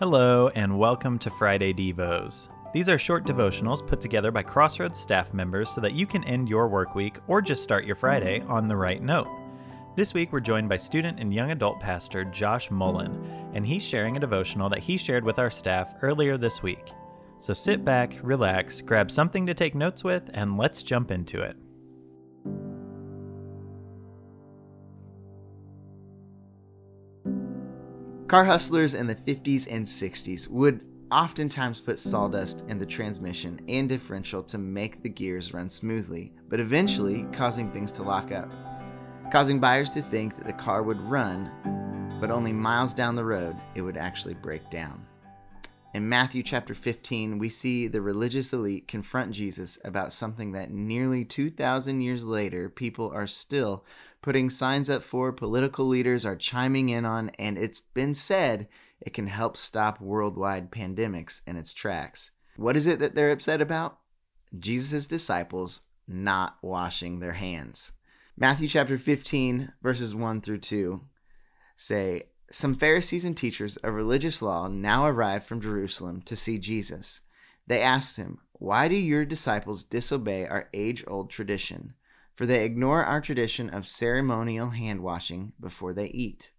Hello, and welcome to Friday Devos. These are short devotionals put together by Crossroads staff members so that you can end your work week or just start your Friday on the right note. This week, we're joined by student and young adult pastor Josh Mullen, and he's sharing a devotional that he shared with our staff earlier this week. So sit back, relax, grab something to take notes with, and let's jump into it. Car hustlers in the 50s and 60s would oftentimes put sawdust in the transmission and differential to make the gears run smoothly, but eventually causing things to lock up, causing buyers to think that the car would run, but only miles down the road it would actually break down. In Matthew chapter 15, we see the religious elite confront Jesus about something that nearly 2,000 years later people are still putting signs up for, political leaders are chiming in on, and it's been said it can help stop worldwide pandemics in its tracks. What is it that they're upset about? Jesus' disciples not washing their hands. Matthew chapter 15, verses 1 through 2 say, Some Pharisees and teachers of religious law now arrived from Jerusalem to see Jesus. They asked him, Why do your disciples disobey our age old tradition? for they ignore our tradition of ceremonial hand washing before they eat.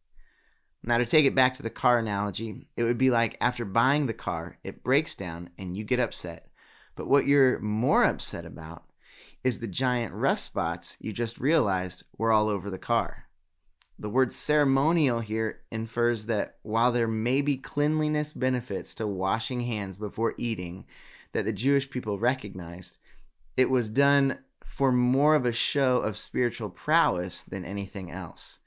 Now, to take it back to the car analogy, it would be like after buying the car, it breaks down and you get upset. But what you're more upset about is the giant rust spots you just realized were all over the car. The word ceremonial here infers that while there may be cleanliness benefits to washing hands before eating that the Jewish people recognized, it was done for more of a show of spiritual prowess than anything else.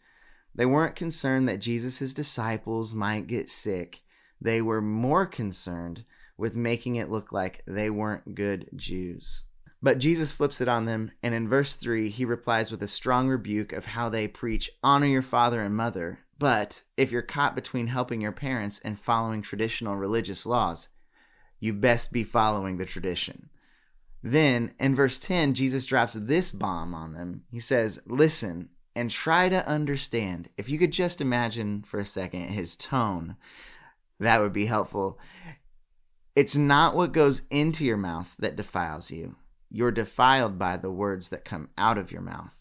They weren't concerned that Jesus' disciples might get sick. They were more concerned with making it look like they weren't good Jews. But Jesus flips it on them, and in verse 3, he replies with a strong rebuke of how they preach, Honor your father and mother. But if you're caught between helping your parents and following traditional religious laws, you best be following the tradition. Then in verse 10, Jesus drops this bomb on them. He says, Listen and try to understand. If you could just imagine for a second his tone, that would be helpful. It's not what goes into your mouth that defiles you. You're defiled by the words that come out of your mouth.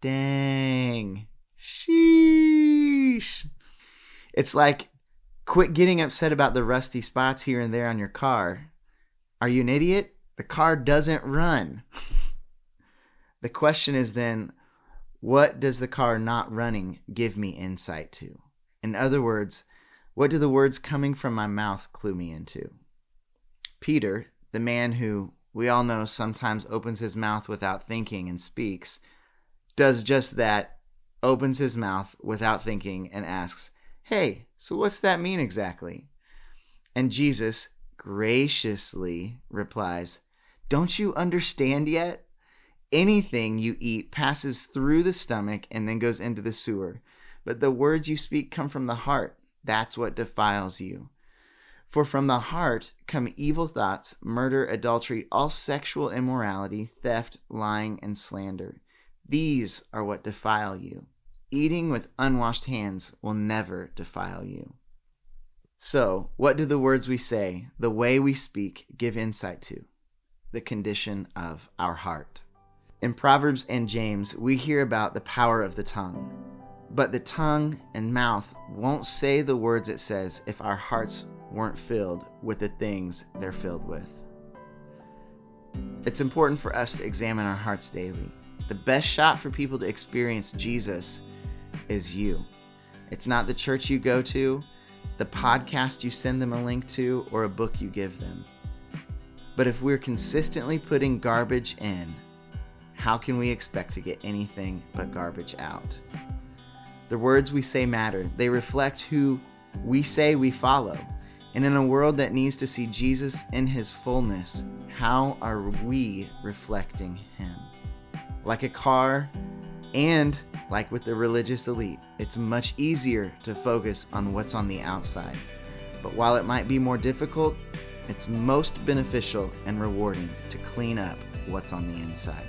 Dang. Sheesh. It's like, quit getting upset about the rusty spots here and there on your car. Are you an idiot? The car doesn't run. the question is then, what does the car not running give me insight to? In other words, what do the words coming from my mouth clue me into? Peter, the man who we all know sometimes opens his mouth without thinking and speaks, does just that, opens his mouth without thinking and asks, Hey, so what's that mean exactly? And Jesus graciously replies, don't you understand yet? Anything you eat passes through the stomach and then goes into the sewer. But the words you speak come from the heart. That's what defiles you. For from the heart come evil thoughts, murder, adultery, all sexual immorality, theft, lying, and slander. These are what defile you. Eating with unwashed hands will never defile you. So, what do the words we say, the way we speak, give insight to? the condition of our heart. In Proverbs and James, we hear about the power of the tongue. But the tongue and mouth won't say the words it says if our hearts weren't filled with the things they're filled with. It's important for us to examine our hearts daily. The best shot for people to experience Jesus is you. It's not the church you go to, the podcast you send them a link to, or a book you give them. But if we're consistently putting garbage in, how can we expect to get anything but garbage out? The words we say matter. They reflect who we say we follow. And in a world that needs to see Jesus in his fullness, how are we reflecting him? Like a car, and like with the religious elite, it's much easier to focus on what's on the outside. But while it might be more difficult, it's most beneficial and rewarding to clean up what's on the inside.